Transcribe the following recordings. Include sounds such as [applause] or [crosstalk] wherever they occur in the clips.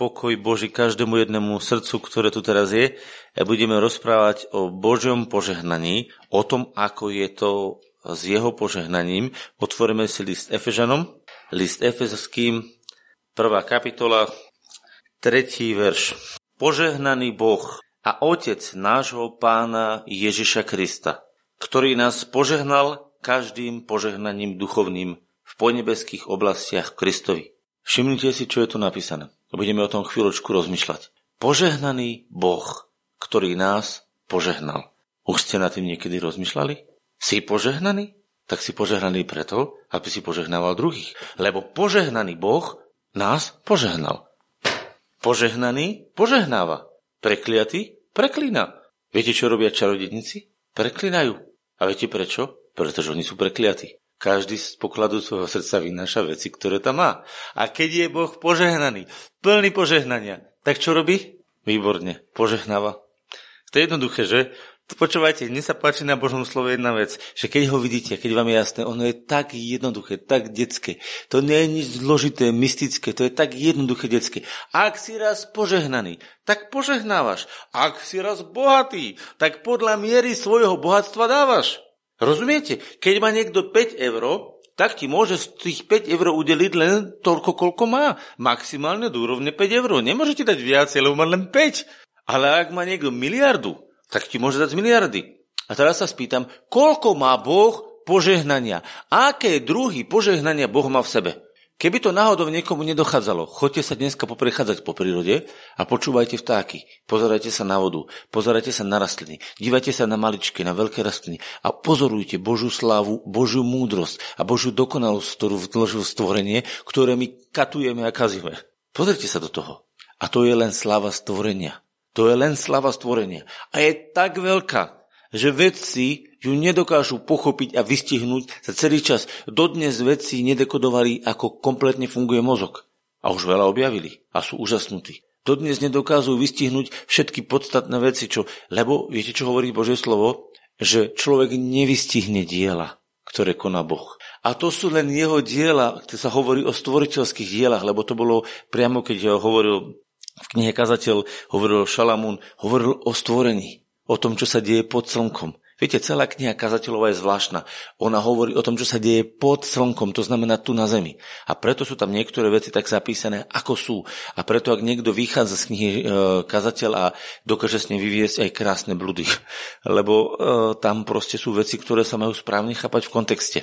pokoj Boží každému jednému srdcu, ktoré tu teraz je. A budeme rozprávať o Božom požehnaní, o tom, ako je to s jeho požehnaním. Otvoríme si list Efežanom, list Efezským, prvá kapitola, tretí verš. Požehnaný Boh a Otec nášho pána Ježiša Krista, ktorý nás požehnal každým požehnaním duchovným v ponebeských oblastiach Kristovi. Všimnite si, čo je tu napísané. Budeme o tom chvíľočku rozmýšľať. Požehnaný Boh, ktorý nás požehnal. Už ste na tým niekedy rozmýšľali? Si požehnaný? Tak si požehnaný preto, aby si požehnával druhých. Lebo požehnaný Boh nás požehnal. Požehnaný požehnáva. Prekliatý preklína. Viete, čo robia čarodenici? Preklinajú. A viete prečo? Pretože oni sú prekliatí. Každý z pokladu svojho srdca vynáša veci, ktoré tam má. A keď je Boh požehnaný, plný požehnania, tak čo robí? Výborne, požehnáva. To je jednoduché, že? Počúvajte, mne sa páči na Božom slove jedna vec, že keď ho vidíte, keď vám je jasné, ono je tak jednoduché, tak detské. To nie je nič zložité, mystické, to je tak jednoduché detské. Ak si raz požehnaný, tak požehnávaš. Ak si raz bohatý, tak podľa miery svojho bohatstva dávaš. Rozumiete? Keď má niekto 5 eur, tak ti môže z tých 5 eur udeliť len toľko, koľko má. Maximálne do úrovne 5 eur. Nemôžete dať viac, lebo má len 5. Ale ak má niekto miliardu, tak ti môže dať miliardy. A teraz sa spýtam, koľko má Boh požehnania? Aké druhy požehnania Boh má v sebe? Keby to náhodou niekomu nedochádzalo, choďte sa dneska poprechádzať po prírode a počúvajte vtáky. Pozerajte sa na vodu, pozerajte sa na rastliny, dívajte sa na maličké, na veľké rastliny a pozorujte Božiu slávu, Božiu múdrosť a Božiu dokonalosť, ktorú vložil stvorenie, ktoré my katujeme a kazíme. Pozrite sa do toho. A to je len sláva stvorenia. To je len sláva stvorenia. A je tak veľká, že vedci ju nedokážu pochopiť a vystihnúť za celý čas. Dodnes vedci nedekodovali, ako kompletne funguje mozog. A už veľa objavili a sú úžasnutí. Dodnes nedokážu vystihnúť všetky podstatné veci, čo, lebo viete, čo hovorí Božie slovo? Že človek nevystihne diela, ktoré koná Boh. A to sú len jeho diela, kde sa hovorí o stvoriteľských dielach, lebo to bolo priamo, keď hovoril v knihe Kazateľ, hovoril Šalamún, hovoril o stvorení o tom, čo sa deje pod slnkom. Viete, celá kniha kazateľová je zvláštna. Ona hovorí o tom, čo sa deje pod slnkom, to znamená tu na zemi. A preto sú tam niektoré veci tak zapísané, ako sú. A preto, ak niekto vychádza z knihy e, kazateľ a dokáže s nej vyviesť aj krásne blúdy. [laughs] Lebo e, tam proste sú veci, ktoré sa majú správne chápať v kontexte.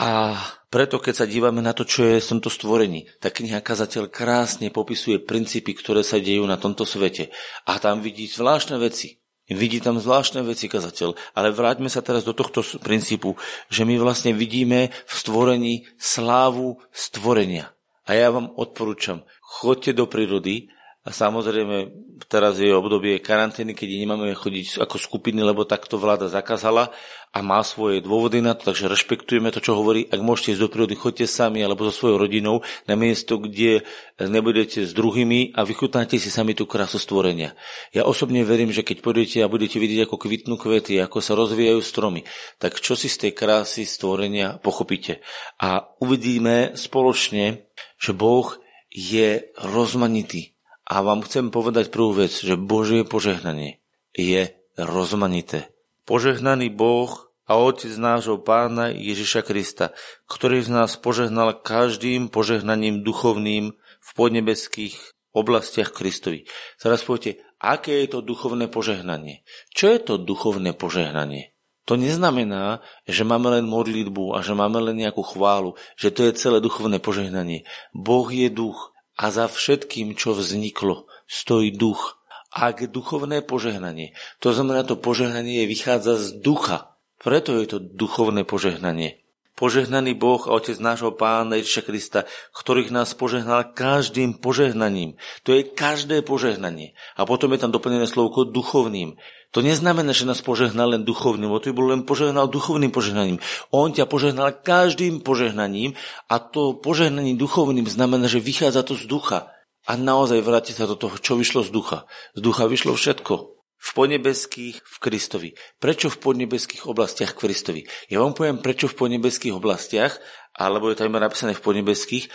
A preto, keď sa dívame na to, čo je v tomto stvorení, tak kniha kazateľ krásne popisuje princípy, ktoré sa dejú na tomto svete. A tam vidí zvláštne veci. Vidí tam zvláštne veci kazateľ, ale vráťme sa teraz do tohto princípu, že my vlastne vidíme v stvorení slávu stvorenia. A ja vám odporúčam, chodte do prírody a samozrejme, teraz je obdobie karantény, keď nemáme chodiť ako skupiny, lebo takto vláda zakázala a má svoje dôvody na to, takže rešpektujeme to, čo hovorí. Ak môžete ísť do prírody, chodte sami alebo so svojou rodinou na miesto, kde nebudete s druhými a vychutnáte si sami tú krásu stvorenia. Ja osobne verím, že keď pôjdete a budete vidieť, ako kvitnú kvety, ako sa rozvíjajú stromy, tak čo si z tej krásy stvorenia pochopíte. A uvidíme spoločne, že Boh je rozmanitý a vám chcem povedať prvú vec, že Božie požehnanie je rozmanité. Požehnaný Boh a Otec nášho Pána Ježiša Krista, ktorý z nás požehnal každým požehnaním duchovným v podnebeských oblastiach Kristovi. Teraz poviete, aké je to duchovné požehnanie? Čo je to duchovné požehnanie? To neznamená, že máme len modlitbu a že máme len nejakú chválu, že to je celé duchovné požehnanie. Boh je duch a za všetkým, čo vzniklo, stojí duch. Ak duchovné požehnanie, to znamená, to požehnanie vychádza z ducha. Preto je to duchovné požehnanie. Požehnaný Boh a Otec nášho Pána Ježiša Krista, ktorých nás požehnal každým požehnaním. To je každé požehnanie. A potom je tam doplnené slovko duchovným. To neznamená, že nás požehnal len duchovným, to bol len požehnal duchovným požehnaním. On ťa požehnal každým požehnaním a to požehnanie duchovným znamená, že vychádza to z ducha. A naozaj vráti sa do toho, čo vyšlo z ducha. Z ducha vyšlo všetko. V podnebeských v Kristovi. Prečo v podnebeských oblastiach v Kristovi? Ja vám poviem, prečo v podnebeských oblastiach, alebo je to iba napísané v podnebeských, e,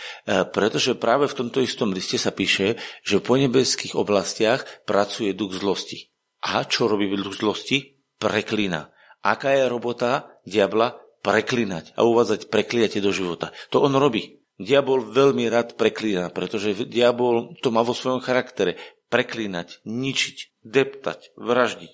pretože práve v tomto istom liste sa píše, že v podnebeských oblastiach pracuje duch zlosti. A čo robí duch zlosti? Preklína. Aká je robota diabla? Preklinať a uvádzať prekliatie do života. To on robí. Diabol veľmi rád preklína, pretože diabol to má vo svojom charaktere. Preklínať, ničiť, deptať, vraždiť.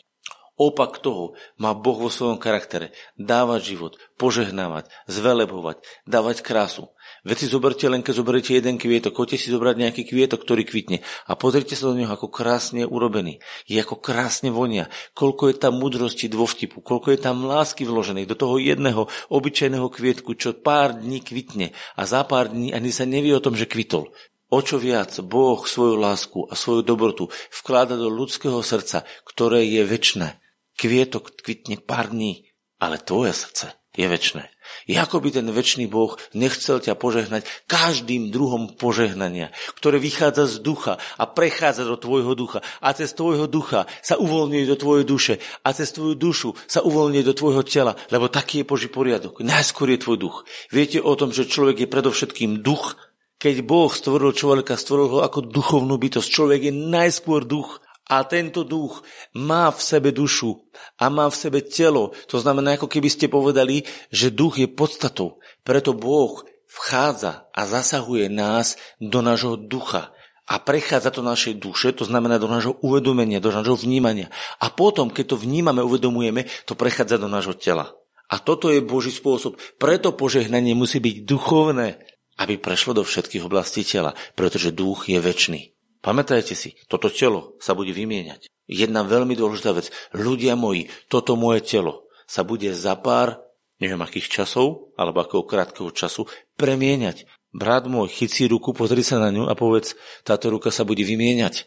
Opak toho má Boh vo svojom charaktere. Dávať život, požehnávať, zvelebovať, dávať krásu. Veď si zoberte len, keď zoberiete jeden kvietok, choďte si zobrať nejaký kvietok, ktorý kvitne a pozrite sa do neho, ako krásne je urobený. Je ako krásne vonia. Koľko je tam mudrosti dvovtipu, koľko je tam lásky vložených do toho jedného obyčajného kvietku, čo pár dní kvitne a za pár dní ani sa nevie o tom, že kvitol. O čo viac Boh svoju lásku a svoju dobrotu vkláda do ľudského srdca, ktoré je väčné kvietok kvitne pár dní, ale tvoje srdce je väčné. Ako by ten väčší Boh nechcel ťa požehnať každým druhom požehnania, ktoré vychádza z ducha a prechádza do tvojho ducha a cez tvojho ducha sa uvoľňuje do tvojej duše a cez tvoju dušu sa uvoľňuje do tvojho tela, lebo taký je Boží poriadok. Najskôr je tvoj duch. Viete o tom, že človek je predovšetkým duch? Keď Boh stvoril človeka, stvoril ho ako duchovnú bytosť. Človek je najskôr duch a tento duch má v sebe dušu a má v sebe telo. To znamená, ako keby ste povedali, že duch je podstatou. Preto Boh vchádza a zasahuje nás do nášho ducha a prechádza to našej duše, to znamená do nášho uvedomenia, do nášho vnímania. A potom, keď to vnímame, uvedomujeme, to prechádza do nášho tela. A toto je Boží spôsob. Preto požehnanie musí byť duchovné, aby prešlo do všetkých oblastí tela, pretože duch je väčší. Pamätajte si, toto telo sa bude vymieňať. Jedna veľmi dôležitá vec. Ľudia moji, toto moje telo sa bude za pár, neviem akých časov, alebo akého krátkeho času, premieňať. Brat môj, chyť ruku, pozri sa na ňu a povedz, táto ruka sa bude vymieňať.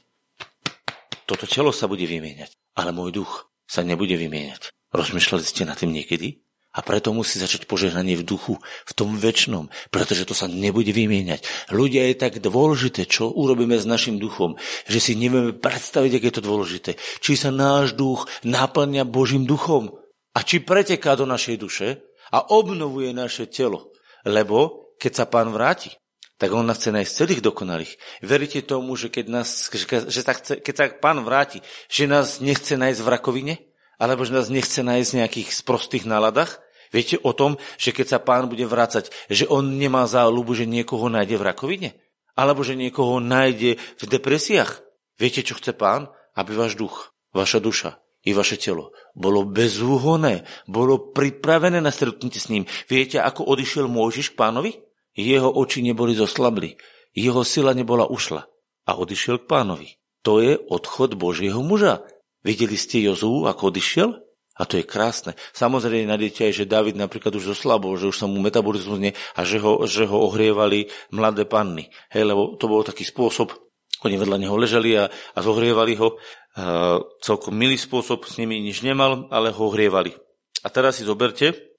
Toto telo sa bude vymieňať, ale môj duch sa nebude vymieňať. Rozmýšľali ste nad tým niekedy? A preto musí začať požehnanie v duchu, v tom väčšnom, pretože to sa nebude vymieňať. Ľudia je tak dôležité, čo urobíme s našim duchom, že si nevieme predstaviť, aké je to dôležité. Či sa náš duch naplňa Božím duchom a či preteká do našej duše a obnovuje naše telo. Lebo keď sa pán vráti, tak on nás chce nájsť celých dokonalých. Veríte tomu, že keď, nás, že, sa chce, keď sa pán vráti, že nás nechce nájsť v rakovine? Alebo že nás nechce nájsť v nejakých sprostých náladách? Viete o tom, že keď sa pán bude vrácať, že on nemá záľubu, že niekoho nájde v rakovine? Alebo že niekoho nájde v depresiách? Viete, čo chce pán? Aby váš duch, vaša duša i vaše telo bolo bezúhonné, bolo pripravené na stretnutie s ním. Viete, ako odišiel Môžiš k pánovi? Jeho oči neboli zoslabli, jeho sila nebola ušla a odišiel k pánovi. To je odchod Božieho muža. Videli ste Jozú, ako odišiel? A to je krásne. Samozrejme nájdete aj, že David napríklad už zoslabol, že už sa mu metabolizmus nie a že ho, že ho ohrievali mladé panny. Hej, lebo to bol taký spôsob, oni vedľa neho ležali a, a zohrievali ho. Uh, celkom milý spôsob, s nimi nič nemal, ale ho ohrievali. A teraz si zoberte,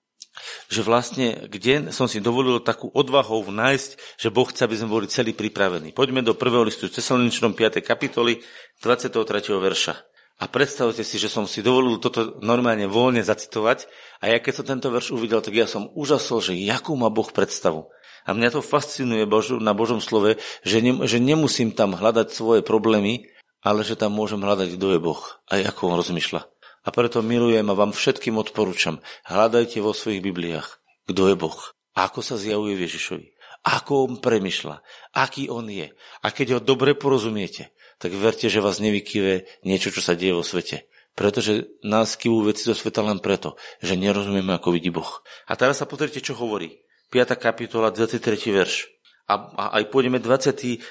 že vlastne, kde som si dovolil takú odvahou nájsť, že Boh chce, aby sme boli celí pripravení. Poďme do prvého listu Tesaloničnom 5. kapitoly 23. verša. A predstavte si, že som si dovolil toto normálne voľne zacitovať a ja keď som tento verš uvidel, tak ja som úžasol, že jakú má Boh predstavu. A mňa to fascinuje na Božom slove, že, ne, že nemusím tam hľadať svoje problémy, ale že tam môžem hľadať, kto je Boh a ako on rozmýšľa. A preto milujem a vám všetkým odporúčam, hľadajte vo svojich Bibliách, kto je Boh, ako sa zjavuje Ježišovi, ako on premyšľa, aký on je. A keď ho dobre porozumiete, tak verte, že vás nevykyve niečo, čo sa deje vo svete. Pretože nás kývú veci zo sveta len preto, že nerozumieme, ako vidí Boh. A teraz sa pozrite, čo hovorí. 5. kapitola, 23. verš. A, a aj pôjdeme 22.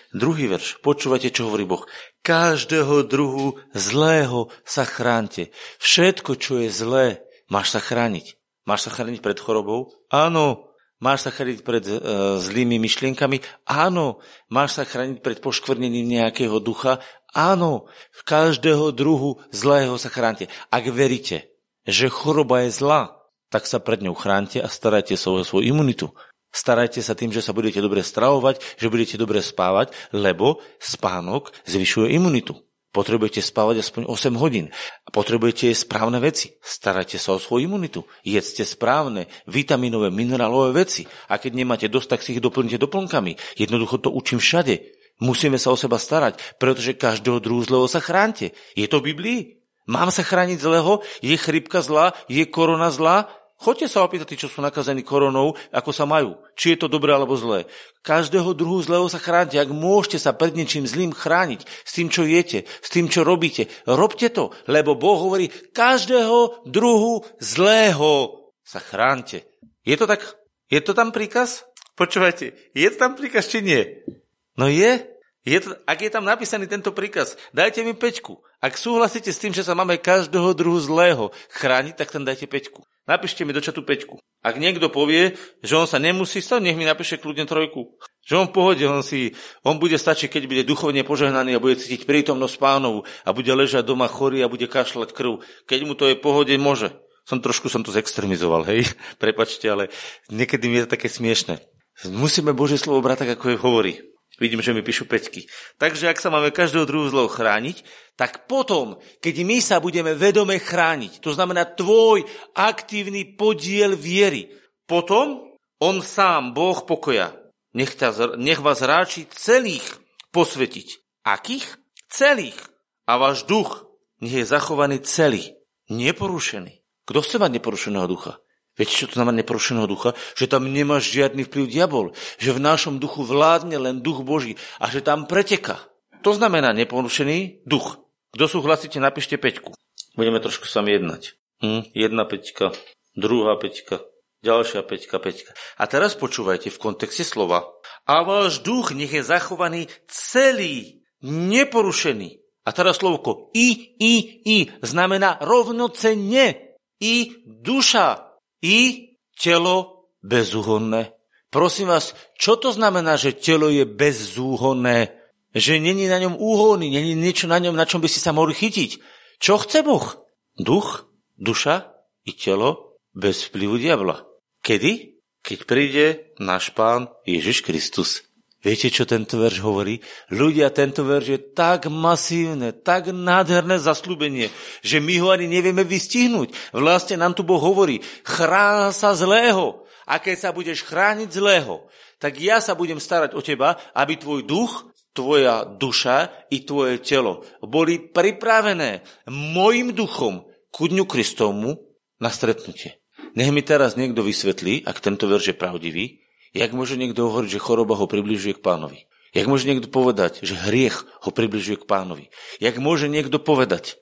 verš. Počúvajte, čo hovorí Boh. Každého druhu zlého sa chránte. Všetko, čo je zlé, máš sa chrániť. Máš sa chrániť pred chorobou? Áno. Máš sa chrániť pred e, zlými myšlienkami? Áno. Máš sa chrániť pred poškvrnením nejakého ducha? Áno. Každého druhu zlého sa chránte. Ak veríte, že choroba je zlá, tak sa pred ňou chránte a starajte sa o svoju imunitu. Starajte sa tým, že sa budete dobre stravovať, že budete dobre spávať, lebo spánok zvyšuje imunitu. Potrebujete spávať aspoň 8 hodín. Potrebujete správne veci. Starajte sa o svoju imunitu. Jedzte správne, vitaminové, minerálové veci. A keď nemáte dosť, tak si ich doplňte doplnkami. Jednoducho to učím všade. Musíme sa o seba starať, pretože každého druhu zlého sa chránte. Je to v Biblii? Mám sa chrániť zlého? Je chrypka zlá? Je korona zlá? Choďte sa opýtať tí, čo sú nakazení koronou, ako sa majú. Či je to dobré alebo zlé. Každého druhu zlého sa chránite. Ak môžete sa pred niečím zlým chrániť, s tým, čo jete, s tým, čo robíte, robte to, lebo Boh hovorí, každého druhu zlého sa chránte. Je to tak? Je to tam príkaz? Počúvajte, je to tam príkaz, či nie? No je. Je to, ak je tam napísaný tento príkaz, dajte mi pečku. Ak súhlasíte s tým, že sa máme každého druhu zlého chrániť, tak tam dajte pečku. Napíšte mi do čatu peťku. Ak niekto povie, že on sa nemusí stať, nech mi napíše kľudne trojku. Že on pohode, on, si, on bude stačiť, keď bude duchovne požehnaný a bude cítiť prítomnosť pánov a bude ležať doma chorý a bude kašľať krv. Keď mu to je pohode, môže. Som trošku som to zextremizoval, hej, [laughs] prepačte, ale niekedy mi je to také smiešne. Musíme Božie slovo brať tak, ako je hovorí. Vidím, že mi píšu peťky. Takže ak sa máme každého druhú zlého chrániť, tak potom, keď my sa budeme vedome chrániť, to znamená tvoj aktívny podiel viery, potom on sám, Boh pokoja, nech, ťa, nech vás ráči celých posvetiť. Akých? Celých. A váš duch nech je zachovaný celý, neporušený. Kto chce mať neporušeného ducha? Viete, čo to znamená neporušeného ducha? Že tam nemá žiadny vplyv diabol. Že v našom duchu vládne len duch Boží a že tam preteka. To znamená neporušený duch. Kto súhlasíte, napíšte peťku. Budeme trošku sami jednať. Hm, jedna peťka, druhá peťka, ďalšia peťka, peťka. A teraz počúvajte v kontexte slova. A váš duch nech je zachovaný celý, neporušený. A teraz slovko i, i, i znamená rovnocenne. I duša i telo bezúhonné. Prosím vás, čo to znamená, že telo je bezúhonné? Že není na ňom úhony, není niečo na ňom, na čom by si sa mohli chytiť. Čo chce Boh? Duch, duša i telo bez vplyvu diabla. Kedy? Keď príde náš pán Ježiš Kristus. Viete, čo tento verš hovorí? Ľudia, tento verš je tak masívne, tak nádherné zaslúbenie, že my ho ani nevieme vystihnúť. Vlastne nám tu Boh hovorí, chrán sa zlého. A keď sa budeš chrániť zlého, tak ja sa budem starať o teba, aby tvoj duch, tvoja duša i tvoje telo boli pripravené mojim duchom ku dňu Kristovmu na stretnutie. Nech mi teraz niekto vysvetlí, ak tento verš je pravdivý, Jak môže niekto hovoriť, že choroba ho približuje k pánovi? Jak môže niekto povedať, že hriech ho približuje k pánovi? Jak môže niekto povedať,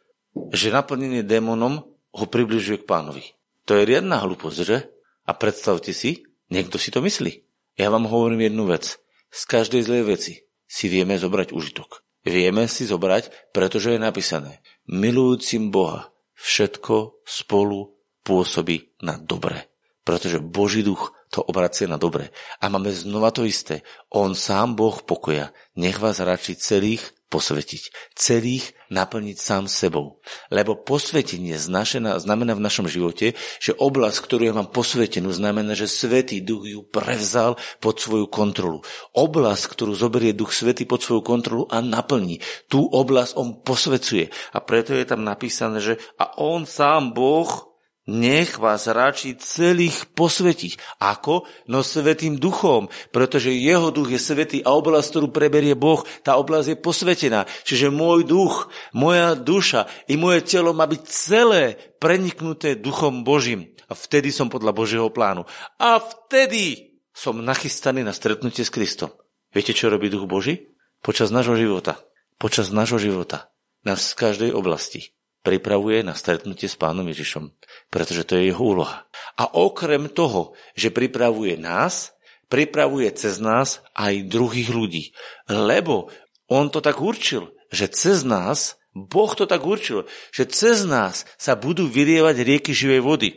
že naplnenie démonom ho približuje k pánovi? To je riadna hlúposť, že? A predstavte si, niekto si to myslí. Ja vám hovorím jednu vec. Z každej zlej veci si vieme zobrať užitok. Vieme si zobrať, pretože je napísané, milujúcim Boha všetko spolu pôsobí na dobre. Pretože Boží duch to obracie na dobre. A máme znova to isté. On sám Boh pokoja. Nech vás radši celých posvetiť. Celých naplniť sám sebou. Lebo posvetenie znamená v našom živote, že oblasť, ktorú ja mám posvetenú, znamená, že Svetý Duch ju prevzal pod svoju kontrolu. Oblasť, ktorú zoberie Duch Svetý pod svoju kontrolu a naplní. Tú oblasť on posvecuje. A preto je tam napísané, že a on sám Boh nech vás radši celých posvetiť. Ako? No svetým duchom, pretože jeho duch je svetý a oblasť, ktorú preberie Boh, tá oblasť je posvetená. Čiže môj duch, moja duša i moje telo má byť celé preniknuté duchom Božím. A vtedy som podľa Božieho plánu. A vtedy som nachystaný na stretnutie s Kristom. Viete, čo robí duch Boží? Počas nášho života. Počas nášho života. Nás z každej oblasti pripravuje na stretnutie s pánom Ježišom, pretože to je jeho úloha. A okrem toho, že pripravuje nás, pripravuje cez nás aj druhých ľudí. Lebo on to tak určil, že cez nás, Boh to tak určil, že cez nás sa budú vyrievať rieky živej vody.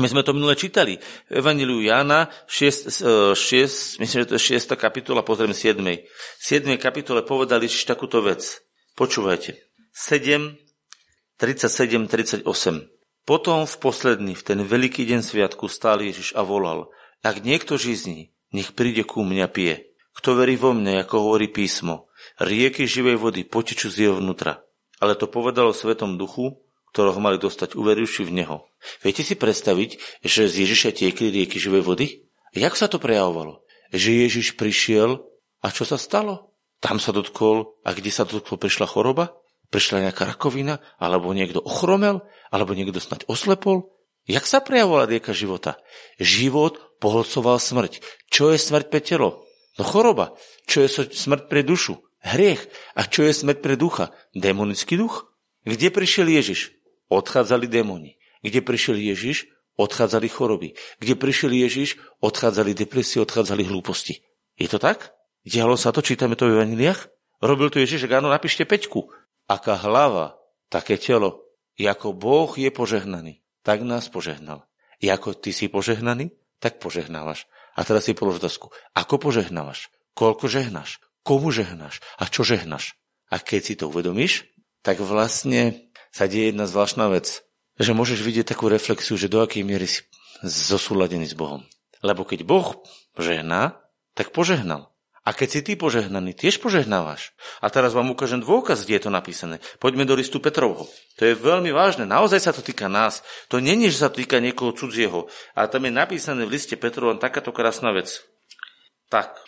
My sme to minule čítali. Evangeliu Jana, 6, 6, myslím, že to je 6. kapitola, pozrieme 7. 7. kapitole povedali takúto vec. Počúvajte. 7, 37-38. Potom v posledný, v ten veľký deň sviatku stál Ježiš a volal, ak niekto žizní, nech príde ku mňa pije. Kto verí vo mne, ako hovorí písmo, rieky živej vody potečú z jeho vnútra. ale to povedalo Svetom Duchu, ktorého mali dostať uverujúci v Neho. Viete si predstaviť, že z Ježiša tiekli rieky živej vody? Jak sa to prejavovalo? Že Ježiš prišiel a čo sa stalo? Tam sa dotkol a kde sa dotkol, prišla choroba? Prišla nejaká rakovina? Alebo niekto ochromel? Alebo niekto snať oslepol? Jak sa prejavovala rieka života? Život pohlcoval smrť. Čo je smrť pre telo? No choroba. Čo je smrť pre dušu? Hriech. A čo je smrť pre ducha? Demonický duch? Kde prišiel Ježiš? Odchádzali démoni. Kde prišiel Ježiš? Odchádzali choroby. Kde prišiel Ježiš? Odchádzali depresie, odchádzali hlúposti. Je to tak? Dialo sa to, čítame to v Evaniliach? Robil to Ježiš, áno, napíšte peťku. Aká hlava, také telo. I ako Boh je požehnaný, tak nás požehnal. I ako ty si požehnaný, tak požehnávaš. A teraz si polož otázku. Ako požehnávaš? Koľko žehnáš? Komu žehnáš? A čo žehnáš? A keď si to uvedomíš, tak vlastne sa deje jedna zvláštna vec. Že môžeš vidieť takú reflexiu, že do akej miery si zosúladený s Bohom. Lebo keď Boh žehná, tak požehnal. A keď si ty požehnaný, tiež požehnávaš. A teraz vám ukážem dôkaz, kde je to napísané. Poďme do listu Petrovho. To je veľmi vážne. Naozaj sa to týka nás. To je, že sa to týka niekoho cudzieho. A tam je napísané v liste Petrovom takáto krásna vec. Tak,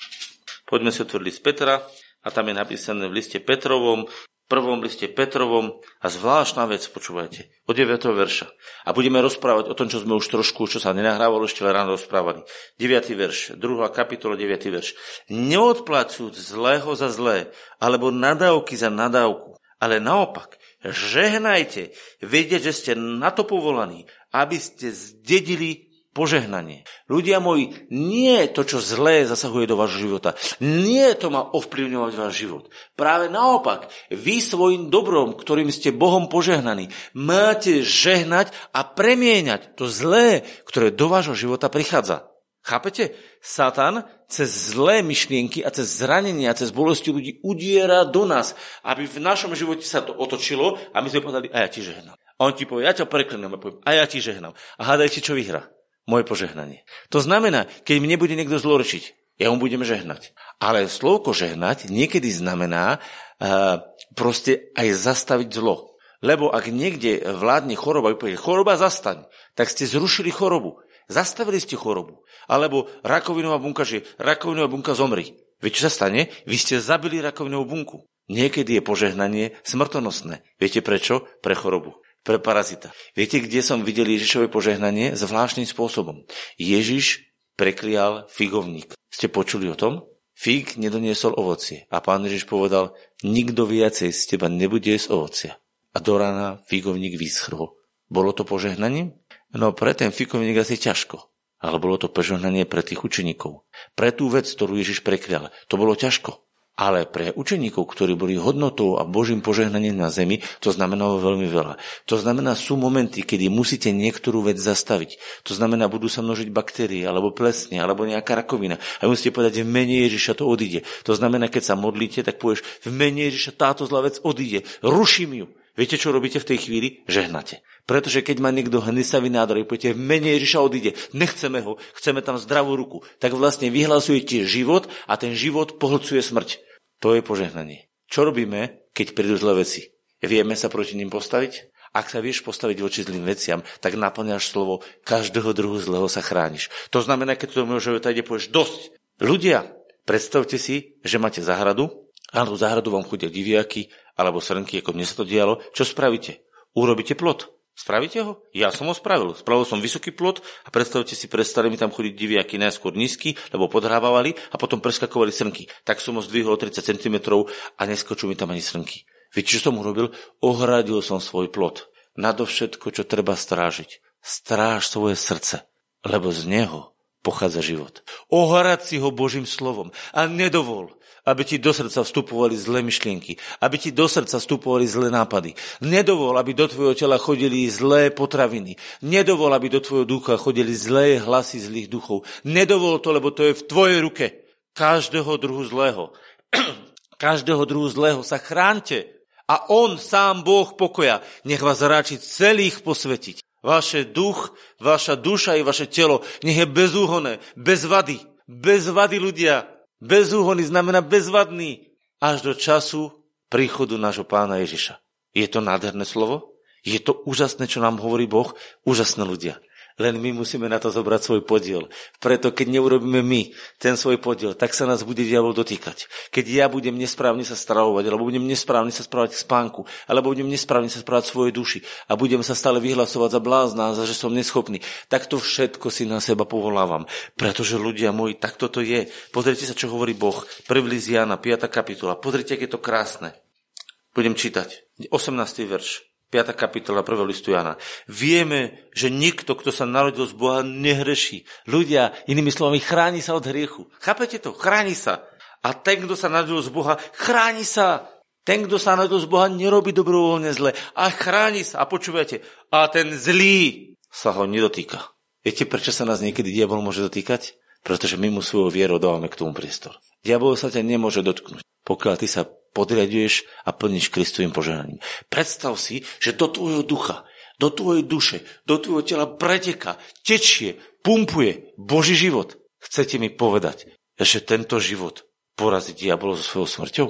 poďme si otvoriť list Petra. A tam je napísané v liste Petrovom, prvom liste Petrovom a zvláštna vec, počúvajte, od 9. verša. A budeme rozprávať o tom, čo sme už trošku, čo sa nenahrávalo, ešte ráno rozprávali. 9. verš, 2. kapitola, 9. verš. Neodplacujúc zlého za zlé, alebo nadávky za nadávku, ale naopak, žehnajte, vedieť, že ste na to povolaní, aby ste zdedili požehnanie. Ľudia moji, nie to, čo zlé zasahuje do vášho života. Nie to má ovplyvňovať váš život. Práve naopak, vy svojim dobrom, ktorým ste Bohom požehnaní, máte žehnať a premieňať to zlé, ktoré do vášho života prichádza. Chápete? Satan cez zlé myšlienky a cez zranenia, cez bolesti ľudí udiera do nás, aby v našom živote sa to otočilo a my sme povedali, a ja ti žehnám. A on ti povie, ja ťa preklenem a poviem, a ja ti žehnám. A hádajte, čo vyhrá moje požehnanie. To znamená, keď mne bude niekto zlorčiť, ja mu budem žehnať. Ale slovko žehnať niekedy znamená uh, proste aj zastaviť zlo. Lebo ak niekde vládne choroba, povede, choroba zastaň, tak ste zrušili chorobu. Zastavili ste chorobu. Alebo rakovinová bunka, že rakovinová bunka zomri. Viete, čo sa stane? Vy ste zabili rakovinovú bunku. Niekedy je požehnanie smrtonosné. Viete prečo? Pre chorobu pre parazita. Viete, kde som videl Ježišové požehnanie? Zvláštnym spôsobom. Ježiš preklial figovník. Ste počuli o tom? Fig nedoniesol ovocie. A pán Ježiš povedal, nikto viacej z teba nebude jesť ovocia. A do rána figovník vyschrol. Bolo to požehnanie? No pre ten figovník asi ťažko. Ale bolo to požehnanie pre tých učeníkov. Pre tú vec, ktorú Ježiš preklial. To bolo ťažko. Ale pre učeníkov, ktorí boli hodnotou a Božím požehnaním na zemi, to znamenalo veľmi veľa. To znamená, sú momenty, kedy musíte niektorú vec zastaviť. To znamená, budú sa množiť baktérie, alebo plesne, alebo nejaká rakovina. A musíte povedať, v mene Ježiša to odíde. To znamená, keď sa modlíte, tak povieš, v mene Ježiša táto zlá vec odíde. Ruším ju. Viete, čo robíte v tej chvíli? Žehnate. Pretože keď má niekto hnisavý nádor, poviete, v mene Ježiša odíde, nechceme ho, chceme tam zdravú ruku, tak vlastne vyhlasujete život a ten život pohlcuje smrť. To je požehnanie. Čo robíme, keď prídu zlé veci? Vieme sa proti ním postaviť? Ak sa vieš postaviť voči zlým veciam, tak naplňaš slovo, každého druhu zlého sa chrániš. To znamená, keď to môže života ide, povieš dosť. Ľudia, predstavte si, že máte záhradu, do záhradu vám chodia diviaky, alebo srnky, ako mne sa to dialo, čo spravíte? Urobíte plot. Spravíte ho? Ja som ho spravil. Spravil som vysoký plot a predstavte si, prestali mi tam chodiť diviaky najskôr nízky, lebo podhrávali a potom preskakovali srnky. Tak som ho zdvihol 30 cm a neskočú mi tam ani srnky. Viete, čo som urobil? Ohradil som svoj plot. Nadovšetko, čo treba strážiť. Stráž svoje srdce, lebo z neho pochádza život. Ohrad si ho Božím slovom a nedovol, aby ti do srdca vstupovali zlé myšlienky, aby ti do srdca vstupovali zlé nápady. Nedovol, aby do tvojho tela chodili zlé potraviny. Nedovol, aby do tvojho ducha chodili zlé hlasy zlých duchov. Nedovol to, lebo to je v tvojej ruke. Každého druhu zlého. [clears throat] Každého druhu zlého sa chránte. A on, sám Boh pokoja, nech vás ráči celých posvetiť. Vaše duch, vaša duša i vaše telo nech je bezúhonné, bez vady. Bez vady ľudia. Bezúhonný znamená bezvadný až do času príchodu nášho pána Ježiša. Je to nádherné slovo? Je to úžasné, čo nám hovorí Boh? Úžasné ľudia. Len my musíme na to zobrať svoj podiel. Preto keď neurobíme my ten svoj podiel, tak sa nás bude diabol dotýkať. Keď ja budem nesprávne sa stravovať, alebo budem nesprávne sa správať k spánku, alebo budem nesprávne sa správať svojej duši a budem sa stále vyhlasovať za blázna, za že som neschopný, tak to všetko si na seba povolávam. Pretože ľudia moji, tak toto je. Pozrite sa, čo hovorí Boh. 1. Jana, 5. kapitola. Pozrite, aké je to krásne. Budem čítať. 18. verš. 5. kapitola 1. listu Jana. Vieme, že nikto, kto sa narodil z Boha, nehreší. Ľudia, inými slovami, chráni sa od hriechu. Chápete to? Chráni sa. A ten, kto sa narodil z Boha, chráni sa. Ten, kto sa narodil z Boha, nerobí dobrovoľne zle. A chráni sa. A počúvajte, a ten zlý sa ho nedotýka. Viete, prečo sa nás niekedy diabol môže dotýkať? Pretože my mu svojou vierou dávame k tomu priestor. Diabol sa ťa nemôže dotknúť, pokiaľ ty sa podriaduješ a plníš Kristovým požehnaním. Predstav si, že do tvojho ducha, do tvojej duše, do tvojho tela preteka, tečie, pumpuje Boží život. Chcete mi povedať, že tento život porazí diabolo so svojou smrťou?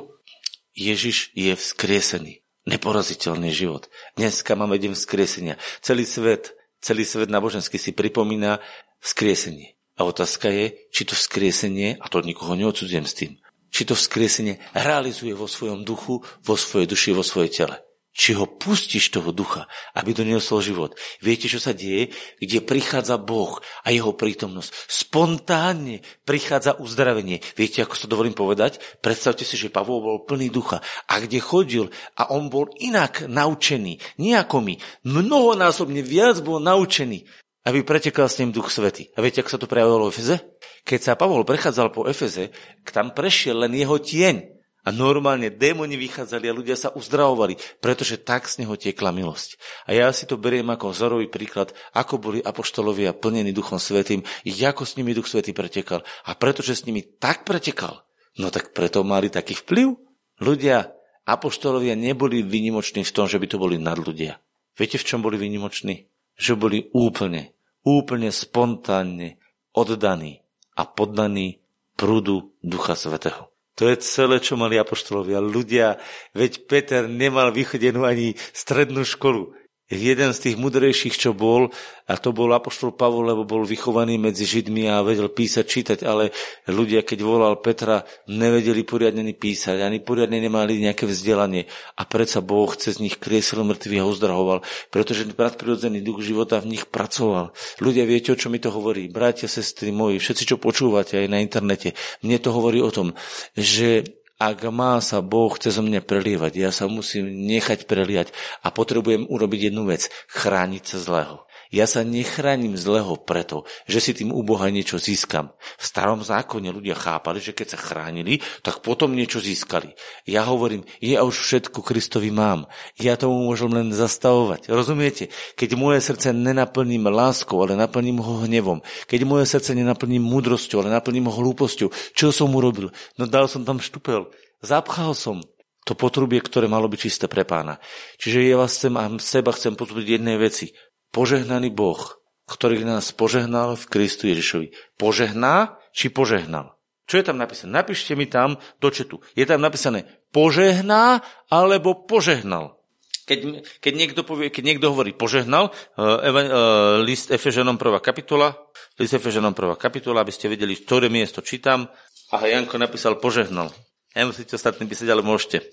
Ježiš je vzkriesený. Neporaziteľný život. Dneska máme deň vzkriesenia. Celý svet, celý svet náboženský si pripomína vzkriesenie. A otázka je, či to vzkriesenie, a to nikoho neodsudzujem s tým, či to vzkriesenie realizuje vo svojom duchu, vo svojej duši, vo svojej tele. Či ho pustíš toho ducha, aby doniesol život. Viete, čo sa deje? Kde prichádza Boh a jeho prítomnosť. Spontánne prichádza uzdravenie. Viete, ako sa dovolím povedať? Predstavte si, že Pavol bol plný ducha. A kde chodil a on bol inak naučený, nie ako my. Mnohonásobne viac bol naučený aby pretekal s ním Duch Svety. A viete, ako sa to prejavilo v Efeze? Keď sa Pavol prechádzal po Efeze, tam prešiel len jeho tieň. A normálne démoni vychádzali a ľudia sa uzdravovali, pretože tak z neho tiekla milosť. A ja si to beriem ako vzorový príklad, ako boli apoštolovia plnení Duchom Svetým, ako s nimi Duch Svetý pretekal. A pretože s nimi tak pretekal, no tak preto mali taký vplyv. Ľudia, apoštolovia neboli vynimoční v tom, že by to boli nadľudia. Viete, v čom boli vynimoční? Že boli úplne, úplne spontánne oddaní a poddaní prúdu Ducha Svetého. To je celé, čo mali apoštolovia. Ľudia, veď Peter nemal vychodenú ani strednú školu jeden z tých mudrejších, čo bol, a to bol Apoštol Pavol, lebo bol vychovaný medzi Židmi a vedel písať, čítať, ale ľudia, keď volal Petra, nevedeli poriadne ani písať, ani poriadne nemali nejaké vzdelanie. A predsa Boh cez nich kriesil mŕtvych a uzdrahoval, pretože nadprirodzený duch života v nich pracoval. Ľudia, viete, o čo mi to hovorí? Bratia, sestry moji, všetci, čo počúvate aj na internete, mne to hovorí o tom, že ak má sa Boh chce zo mňa prelievať, ja sa musím nechať preliať a potrebujem urobiť jednu vec, chrániť sa zlého. Ja sa nechránim zlého preto, že si tým u Boha niečo získam. V starom zákone ľudia chápali, že keď sa chránili, tak potom niečo získali. Ja hovorím, ja už všetko Kristovi mám. Ja tomu môžem len zastavovať. Rozumiete? Keď moje srdce nenaplním láskou, ale naplním ho hnevom. Keď moje srdce nenaplním múdrosťou, ale naplním ho hlúposťou. Čo som urobil? No dal som tam štupel. Zapchal som to potrubie, ktoré malo byť čisté pre pána. Čiže ja vás chcem a seba chcem pozbudiť jednej veci požehnaný Boh, ktorý nás požehnal v Kristu Ježišovi. Požehná či požehnal? Čo je tam napísané? Napíšte mi tam do četu. Je tam napísané požehná alebo požehnal. Keď, keď, niekto, povie, keď niekto hovorí požehnal, uh, uh, list Efeženom 1. kapitola, list Efeženom 1. kapitola, aby ste vedeli, ktoré miesto čítam. A Janko napísal požehnal. Nemusíte ostatní písať, ale môžete.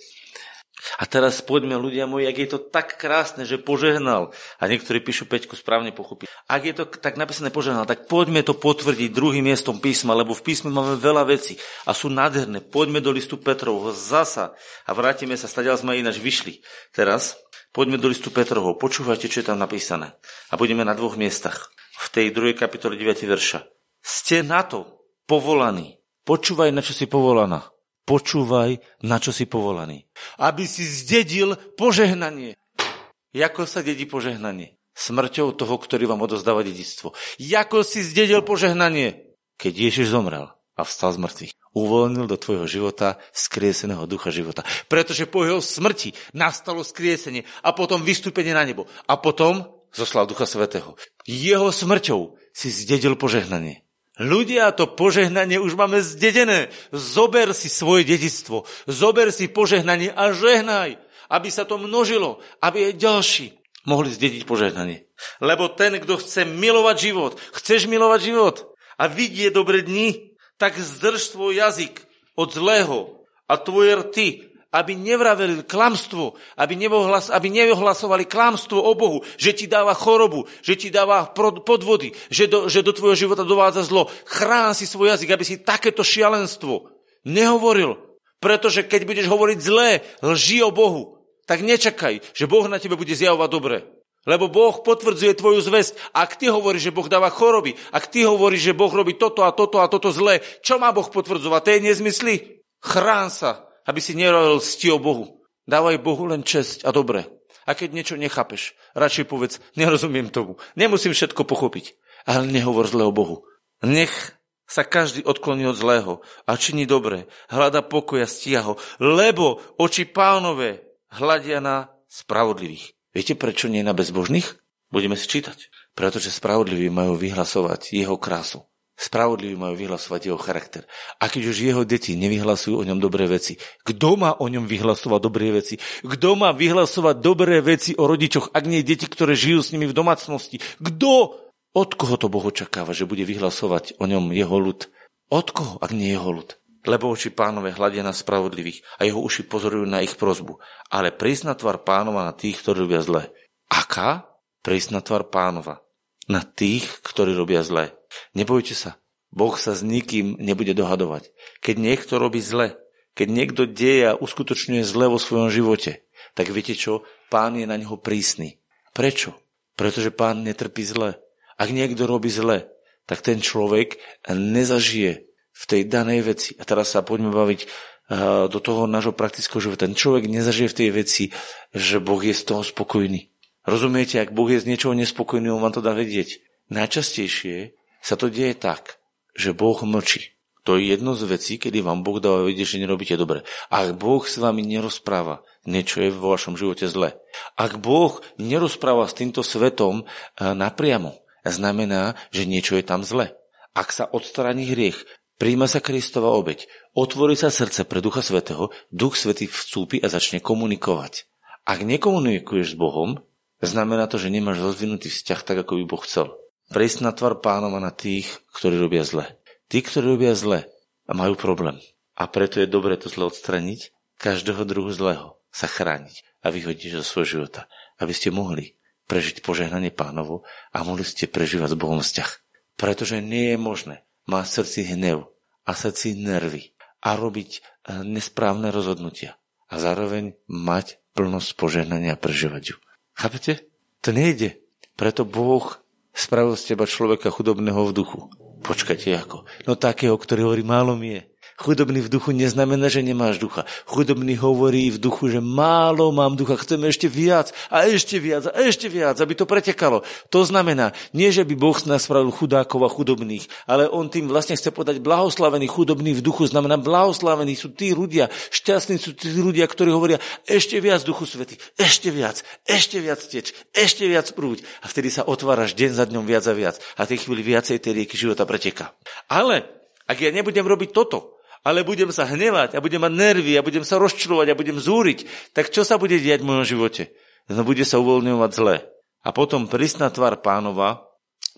A teraz poďme ľudia moji, ak je to tak krásne, že požehnal, a niektorí píšu Peťku správne pochopí. Ak je to tak napísané požehnal, tak poďme to potvrdiť druhým miestom písma, lebo v písme máme veľa vecí a sú nádherné. Poďme do listu Petrovho zasa a vrátime sa, stadiaľ sme ináč vyšli. Teraz poďme do listu Petrovho, počúvajte, čo je tam napísané. A budeme na dvoch miestach. V tej druhej kapitole 9. verša. Ste na to povolaní. Počúvaj, na čo si povolaná počúvaj, na čo si povolaný. Aby si zdedil požehnanie. Jako sa dedí požehnanie? Smrťou toho, ktorý vám odozdáva dedictvo. Jako si zdedil požehnanie? Keď Ježiš zomrel a vstal z mŕtvych. Uvoľnil do tvojho života skrieseného ducha života. Pretože po jeho smrti nastalo skriesenie a potom vystúpenie na nebo. A potom zoslal Ducha Svetého. Jeho smrťou si zdedil požehnanie. Ľudia, to požehnanie už máme zdedené. Zober si svoje dedictvo. Zober si požehnanie a žehnaj. aby sa to množilo, aby aj ďalší mohli zdediť požehnanie. Lebo ten, kto chce milovať život, chceš milovať život a vidie dobre dni, tak zdrž svoj jazyk od zlého a tvoje rty, aby nevraveli klamstvo, aby, nevohlas, aby neohlasovali klamstvo o Bohu, že ti dáva chorobu, že ti dáva podvody, že do, že do tvojho života dovádza zlo. Chrán si svoj jazyk, aby si takéto šialenstvo nehovoril. Pretože keď budeš hovoriť zlé, lži o Bohu, tak nečakaj, že Boh na tebe bude zjavovať dobre. Lebo Boh potvrdzuje tvoju zväzť. Ak ty hovoríš, že Boh dáva choroby, ak ty hovoríš, že Boh robí toto a toto a toto zlé, čo má Boh potvrdzovať? To je nezmysly? Chrán sa, aby si nerobil sti o Bohu. Dávaj Bohu len česť a dobre. A keď niečo nechápeš, radšej povedz, nerozumiem tomu. Nemusím všetko pochopiť. Ale nehovor zle o Bohu. Nech sa každý odkloní od zlého a činí dobre. Hľada pokoja, stíha ho. Lebo oči pánové hľadia na spravodlivých. Viete, prečo nie na bezbožných? Budeme si čítať. Pretože spravodliví majú vyhlasovať jeho krásu. Spravodliví majú vyhlasovať jeho charakter. A keď už jeho deti nevyhlasujú o ňom dobré veci, kto má o ňom vyhlasovať dobré veci? Kto má vyhlasovať dobré veci o rodičoch, ak nie deti, ktoré žijú s nimi v domácnosti? Kto? Od koho to Boh očakáva, že bude vyhlasovať o ňom jeho ľud? Od koho, ak nie jeho ľud? Lebo oči pánové hľadia na spravodlivých a jeho uši pozorujú na ich prozbu. Ale prísna tvar pánova na tých, ktorí robia zle. Aká? Prísna tvar pánova. Na tých, ktorí robia zle. Nebojte sa, Boh sa s nikým nebude dohadovať. Keď niekto robí zle, keď niekto deje a uskutočňuje zle vo svojom živote, tak viete čo? Pán je na neho prísny. Prečo? Pretože pán netrpí zle. Ak niekto robí zle, tak ten človek nezažije v tej danej veci. A teraz sa poďme baviť eh, do toho nášho praktického života. Ten človek nezažije v tej veci, že Boh je z toho spokojný. Rozumiete, ak Boh je z niečoho nespokojný, on vám to dá vedieť. Najčastejšie sa to deje tak, že Boh mlčí. To je jedno z vecí, kedy vám Boh dáva vedieť, že nerobíte dobre. Ak Boh s vami nerozpráva, niečo je vo vašom živote zle. Ak Boh nerozpráva s týmto svetom e, napriamo, znamená, že niečo je tam zle. Ak sa odstráni hriech, príjma sa Kristova obeď, otvorí sa srdce pre Ducha Svetého, Duch Svetý vstúpi a začne komunikovať. Ak nekomunikuješ s Bohom, znamená to, že nemáš rozvinutý vzťah tak, ako by Boh chcel. Prísť na tvar pánova na tých, ktorí robia zle. Tí, ktorí robia zle a majú problém. A preto je dobré to zle odstraniť, každého druhu zlého sa chrániť a vyhodiť zo svojho života, aby ste mohli prežiť požehnanie pánovo a mohli ste prežívať s Bohom vzťah. Pretože nie je možné mať srdci hnev a srdci nervy a robiť eh, nesprávne rozhodnutia a zároveň mať plnosť požehnania a prežívať ju. Chápete? To nejde. Preto Boh Spravil z teba človeka chudobného v duchu. Počkajte ako? No takého, ktorý hovorí, málo mi je. Chudobný v duchu neznamená, že nemáš ducha. Chudobný hovorí v duchu, že málo mám ducha, chceme ešte viac a ešte viac a ešte viac, aby to pretekalo. To znamená, nie že by Boh nás spravil chudákov a chudobných, ale on tým vlastne chce podať blahoslavený chudobný v duchu. Znamená, blahoslavení sú tí ľudia, šťastní sú tí ľudia, ktorí hovoria ešte viac duchu svety, ešte viac, ešte viac teč, ešte viac prúď. A vtedy sa otváraš deň za dňom viac a viac. A tej chvíli viacej tej rieky života preteká. Ale ak ja nebudem robiť toto, ale budem sa hnevať a budem mať nervy a budem sa rozčulovať a budem zúriť, tak čo sa bude diať v mojom živote? No bude sa uvoľňovať zle. A potom prísna tvár pánova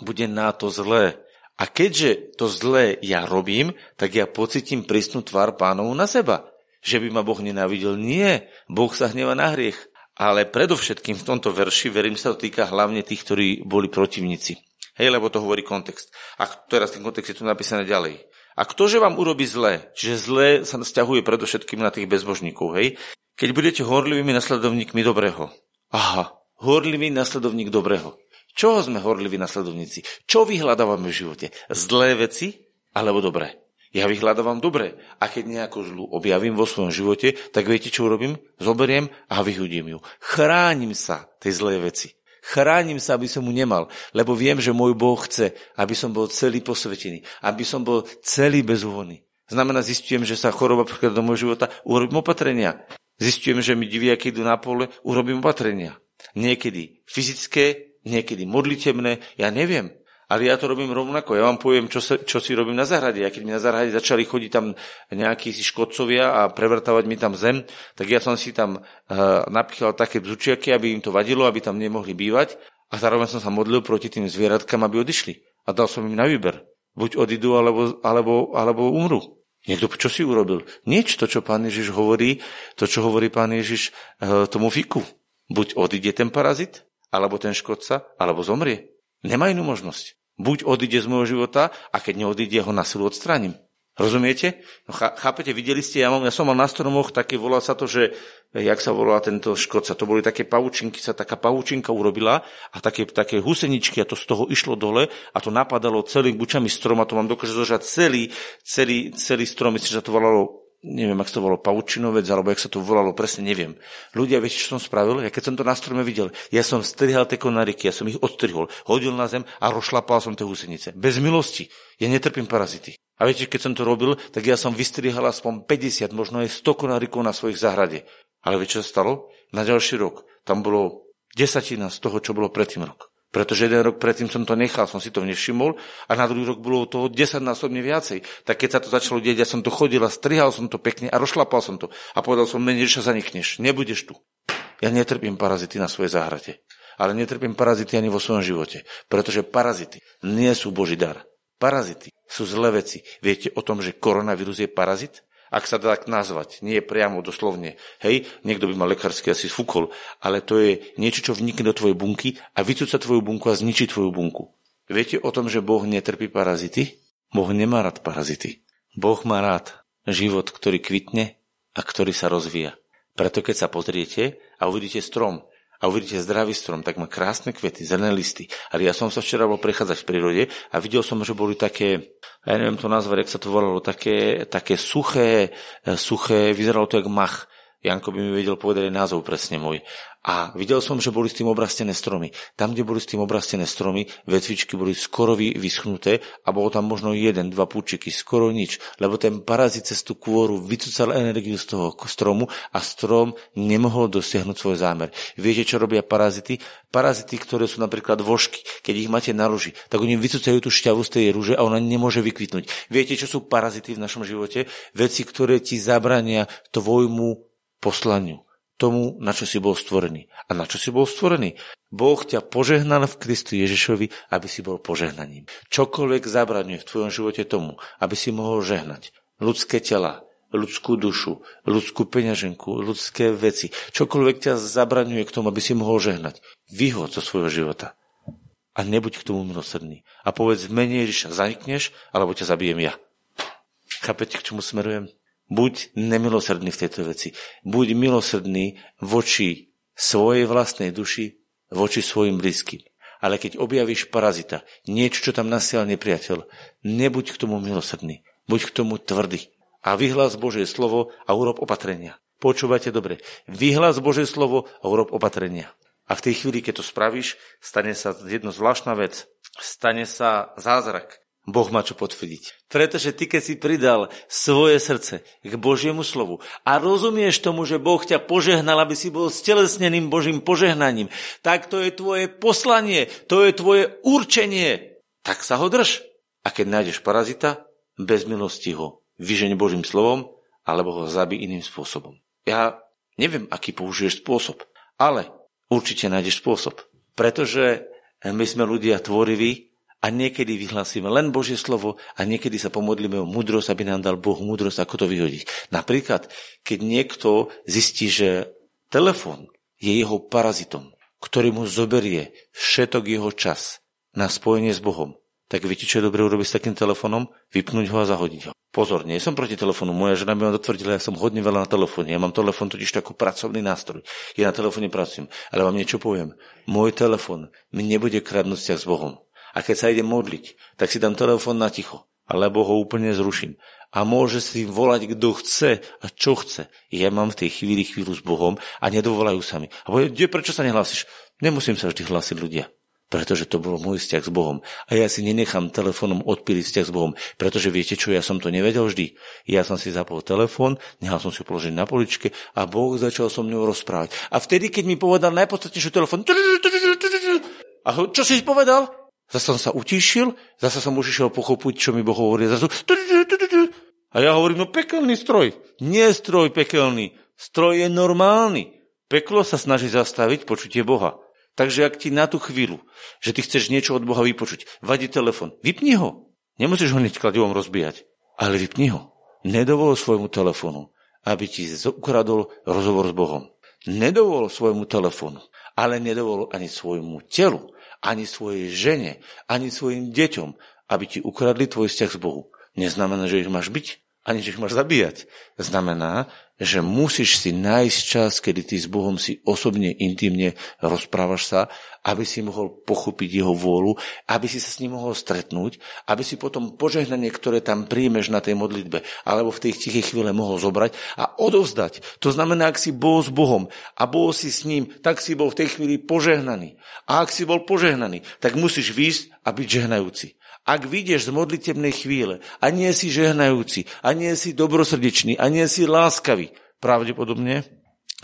bude na to zlé. A keďže to zlé ja robím, tak ja pocitím prísnu tvár pánovu na seba. Že by ma Boh nenávidel? Nie. Boh sa hneva na hriech. Ale predovšetkým v tomto verši, verím sa to týka hlavne tých, ktorí boli protivníci. Hej, lebo to hovorí kontext. A teraz ten kontext je tu napísané ďalej. A ktože vám urobí zle, čiže zle sa stiahuje predovšetkým na tých bezbožníkov, hej? Keď budete horlivými nasledovníkmi dobrého. Aha, horlivý nasledovník dobrého. Čoho sme horliví nasledovníci? Čo vyhľadávame v živote? Zlé veci alebo dobré? Ja vyhľadávam dobre. A keď nejakú zlu objavím vo svojom živote, tak viete, čo urobím? Zoberiem a vyhudím ju. Chránim sa tej zlé veci. Chránim sa, aby som mu nemal, lebo viem, že môj Boh chce, aby som bol celý posvetený, aby som bol celý bezúhonný. Znamená, zistujem, že sa choroba prichádza do môjho života, urobím opatrenia. Zistujem, že mi diviaky idú na pole, urobím opatrenia. Niekedy fyzické, niekedy modlitebné, ja neviem. Ale ja to robím rovnako. Ja vám poviem, čo, sa, čo si robím na zahrade. A keď mi na zahrade začali chodiť tam nejakí si škodcovia a prevrtávať mi tam zem, tak ja som si tam uh, napíchal také bzučiaky, aby im to vadilo, aby tam nemohli bývať. A zároveň som sa modlil proti tým zvieratkám, aby odišli. A dal som im na výber. Buď odídu, alebo, alebo, alebo umru. Niekto čo si urobil? Nič, to, čo pán Ježiš hovorí, to, čo hovorí pán Ježiš uh, tomu fiku. Buď odíde ten parazit, alebo ten škodca, alebo zomrie. Nemá inú možnosť. Buď odíde z môjho života a keď neodíde, ho na silu odstránim. Rozumiete? No, chápete, videli ste, ja, mám, ja som mal na stromoch také, volá sa to, že, jak sa volá tento škodca, to boli také pavučinky, sa taká pavučinka urobila a také, také huseničky a to z toho išlo dole a to napadalo celým bučami strom a to vám dokáže zožať celý, celý, celý strom, myslím, že to volalo neviem, ak to volalo paučinovec, alebo jak sa to volalo, presne neviem. Ľudia, viete, čo som spravil? Ja keď som to na strome videl, ja som strihal tie konáriky, ja som ich odstrihol, hodil na zem a rozšlapal som tie husenice. Bez milosti. Ja netrpím parazity. A viete, keď som to robil, tak ja som vystrihal aspoň 50, možno aj 100 konárikov na svojich záhrade. Ale viete, čo sa stalo? Na ďalší rok tam bolo desatina z toho, čo bolo predtým rok. Pretože jeden rok predtým som to nechal, som si to nevšimol a na druhý rok bolo toho desaťnásobne viacej. Tak keď sa to začalo deť, ja som to chodil a strihal som to pekne a rozšlapal som to. A povedal som, menej, že zanikneš, nebudeš tu. Ja netrpím parazity na svojej záhrade. Ale netrpím parazity ani vo svojom živote. Pretože parazity nie sú Boží dar. Parazity sú zlé veci. Viete o tom, že koronavírus je parazit? Ak sa dá tak nazvať. Nie priamo doslovne. Hej, niekto by mal lekársky asi sfúkol, ale to je niečo, čo vnikne do tvojej bunky a vycúca tvoju bunku a zničí tvoju bunku. Viete o tom, že Boh netrpí parazity? Boh nemá rád parazity. Boh má rád život, ktorý kvitne a ktorý sa rozvíja. Preto keď sa pozriete a uvidíte strom, a uvidíte zdravý strom, tak má krásne kvety, zelené listy. Ale ja som sa včera bol prechádzať v prírode a videl som, že boli také, ja neviem to nazvať, jak sa to volalo, také, také suché, suché, vyzeralo to jak mach. Janko by mi vedel povedať názov presne môj. A videl som, že boli s tým obrastené stromy. Tam, kde boli s tým obrastené stromy, vetvičky boli skoro vyschnuté a bolo tam možno jeden, dva púčiky, skoro nič, lebo ten parazit cez tú kôru vycúcal energiu z toho stromu a strom nemohol dosiahnuť svoj zámer. Viete, čo robia parazity? Parazity, ktoré sú napríklad vožky, keď ich máte na ruži, tak oni vycúcajú tú šťavu z tej rúže a ona nemôže vykvitnúť. Viete, čo sú parazity v našom živote? Veci, ktoré ti zabrania tvojmu poslaniu tomu, na čo si bol stvorený. A na čo si bol stvorený? Boh ťa požehnal v Kristu Ježišovi, aby si bol požehnaním. Čokoľvek zabraňuje v tvojom živote tomu, aby si mohol žehnať ľudské tela, ľudskú dušu, ľudskú peňaženku, ľudské veci. Čokoľvek ťa zabraňuje k tomu, aby si mohol žehnať. Vyhod zo svojho života. A nebuď k tomu milosrdný. A povedz, menej Ježiša zanikneš, alebo ťa zabijem ja. Chápete, k čomu smerujem? Buď nemilosrdný v tejto veci. Buď milosrdný voči svojej vlastnej duši, voči svojim blízkym. Ale keď objavíš parazita, niečo, čo tam nasial nepriateľ, nebuď k tomu milosrdný. Buď k tomu tvrdý. A vyhlás Božie slovo a urob opatrenia. Počúvajte dobre. Vyhlás Božie slovo a urob opatrenia. A v tej chvíli, keď to spravíš, stane sa jedno zvláštna vec. Stane sa zázrak. Boh má čo potvrdiť. Pretože ty, keď si pridal svoje srdce k Božiemu slovu a rozumieš tomu, že Boh ťa požehnal, aby si bol stelesneným Božím požehnaním, tak to je tvoje poslanie, to je tvoje určenie. Tak sa ho drž. A keď nájdeš parazita, bez milosti ho vyžeň Božím slovom, alebo ho zabí iným spôsobom. Ja neviem, aký použiješ spôsob, ale určite nájdeš spôsob. Pretože my sme ľudia tvoriví a niekedy vyhlásime len Božie slovo a niekedy sa pomodlíme o múdrosť, aby nám dal Boh múdrosť, ako to vyhodiť. Napríklad, keď niekto zistí, že telefon je jeho parazitom, ktorý mu zoberie všetok jeho čas na spojenie s Bohom, tak viete, čo je dobre urobiť s takým telefónom? Vypnúť ho a zahodiť ho. Pozor, nie som proti telefónu. Moja žena mi ma dotvrdila, ja som hodne veľa na telefóne. Ja mám telefón totiž ako pracovný nástroj. Ja na telefóne pracujem. Ale vám niečo poviem. Môj telefón mi nebude kradnúť s Bohom. A keď sa idem modliť, tak si dám telefón na ticho, alebo ho úplne zruším. A môže si volať, kto chce a čo chce. Ja mám v tej chvíli chvíľu s Bohom a nedovolajú sa mi. A povie, prečo sa nehlásiš? Nemusím sa vždy hlásiť ľudia. Pretože to bol môj vzťah s Bohom. A ja si nenechám telefónom odpíliť vzťah s Bohom. Pretože viete čo, ja som to nevedel vždy. Ja som si zapol telefón, nechal som si položiť na poličke a Boh začal so mnou rozprávať. A vtedy, keď mi povedal najpodstatnejšiu telefón, a čo si povedal? Zase som sa utíšil, zase som už išiel pochopiť, čo mi Boh hovorí. Zase... A ja hovorím, no pekelný stroj. Nie stroj pekelný. Stroj je normálny. Peklo sa snaží zastaviť počutie Boha. Takže ak ti na tú chvíľu, že ty chceš niečo od Boha vypočuť, vadí telefon, vypni ho. Nemusíš ho hneď kladivom rozbíjať, ale vypni ho. Nedovol svojmu telefónu, aby ti ukradol rozhovor s Bohom. Nedovol svojmu telefónu, ale nedovol ani svojmu telu, ani svojej žene, ani svojim deťom, aby ti ukradli tvoj vzťah s Bohu. Neznamená, že ich máš byť, ani že ich máš zabíjať. Znamená, že musíš si nájsť čas, kedy ty s Bohom si osobne, intimne rozprávaš sa, aby si mohol pochopiť jeho vôľu, aby si sa s ním mohol stretnúť, aby si potom požehnanie, ktoré tam príjmeš na tej modlitbe, alebo v tej tichej chvíle mohol zobrať a odovzdať. To znamená, ak si bol s Bohom a bol si s ním, tak si bol v tej chvíli požehnaný. A ak si bol požehnaný, tak musíš výjsť a byť žehnajúci. Ak vidieš z modlitebnej chvíle a nie si žehnajúci, a nie si dobrosrdečný, a nie si láskavý, pravdepodobne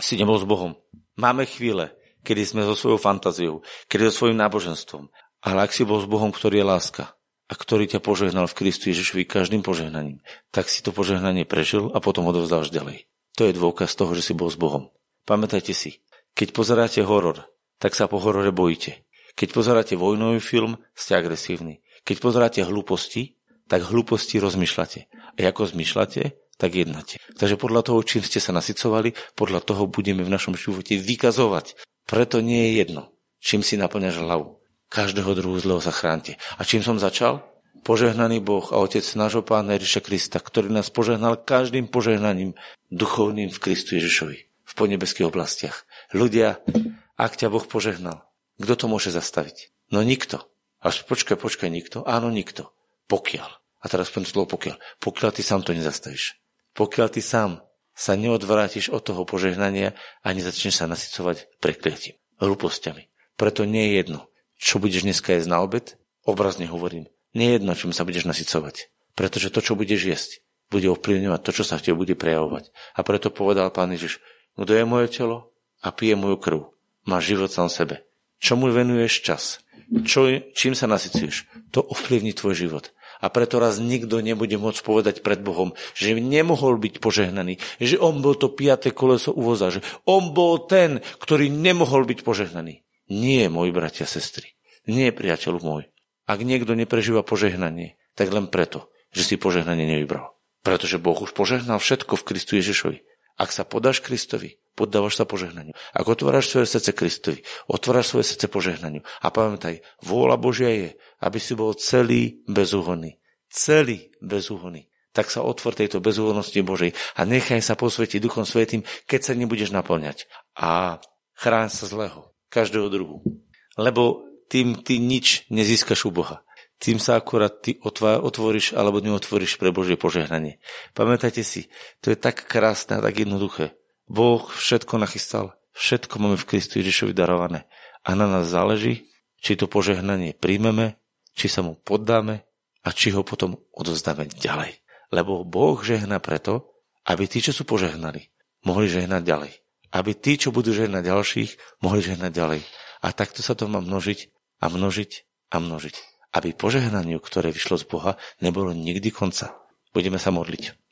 si nebol s Bohom. Máme chvíle, kedy sme so svojou fantáziou, kedy so svojím náboženstvom. Ale ak si bol s Bohom, ktorý je láska a ktorý ťa požehnal v Kristu Ježišovi každým požehnaním, tak si to požehnanie prežil a potom odovzdáš ďalej. To je dôkaz toho, že si bol s Bohom. Pamätajte si, keď pozeráte horor, tak sa po horore bojíte. Keď pozeráte vojnový film, ste agresívni. Keď pozeráte hlúposti, tak hlúposti rozmýšľate. A ako zmýšľate, tak jednáte. Takže podľa toho, čím ste sa nasycovali, podľa toho budeme v našom živote vykazovať. Preto nie je jedno, čím si naplňaš hlavu. Každého druhu zlého sa chránte. A čím som začal? Požehnaný Boh a Otec nášho Pána Ježiša Krista, ktorý nás požehnal každým požehnaním duchovným v Kristu Ježišovi v ponebeských oblastiach. Ľudia, ak ťa Boh požehnal, kto to môže zastaviť? No nikto. Až počkaj, počkaj, nikto? Áno, nikto. Pokiaľ. A teraz poviem slovo pokiaľ. Pokiaľ ty sám to nezastavíš. Pokiaľ ty sám sa neodvrátiš od toho požehnania a nezačneš sa nasycovať prekliatím, hlúpostiami. Preto nie je jedno, čo budeš dneska jesť na obed, obrazne hovorím. Nie je jedno, čím sa budeš nasycovať. Pretože to, čo budeš jesť, bude ovplyvňovať to, čo sa v tebe bude prejavovať. A preto povedal pán Ježiš, kto je moje telo a pije moju krv, má život sám sebe. Čomu venuješ čas? Čo, čím sa nasycuješ, to ovplyvní tvoj život. A preto raz nikto nebude môcť povedať pred Bohom, že nemohol byť požehnaný, že on bol to piaté koleso uvoza, že on bol ten, ktorý nemohol byť požehnaný. Nie, môj bratia, sestry. Nie, priateľ môj. Ak niekto neprežíva požehnanie, tak len preto, že si požehnanie nevybral. Pretože Boh už požehnal všetko v Kristu Ježišovi. Ak sa podáš Kristovi, poddávaš sa požehnaniu. Ak otváraš svoje srdce Kristovi, otváraš svoje srdce požehnaniu. A pamätaj, vôľa Božia je, aby si bol celý bezúhonný. Celý bezúhonný. Tak sa otvor tejto bezúhonnosti Božej a nechaj sa posvetiť Duchom Svetým, keď sa nebudeš naplňať. A chráň sa zlého, každého druhu. Lebo tým ty nič nezískaš u Boha. Tým sa akurát ty otvoríš alebo neotvoríš pre Božie požehnanie. Pamätajte si, to je tak krásne a tak jednoduché. Boh všetko nachystal. Všetko máme v Kristu Ježišovi darované. A na nás záleží, či to požehnanie príjmeme, či sa mu poddáme a či ho potom odozdáme ďalej. Lebo Boh žehná preto, aby tí, čo sú požehnali, mohli žehnať ďalej. Aby tí, čo budú žehnať ďalších, mohli žehnať ďalej. A takto sa to má množiť a množiť a množiť. Aby požehnaniu, ktoré vyšlo z Boha, nebolo nikdy konca. Budeme sa modliť.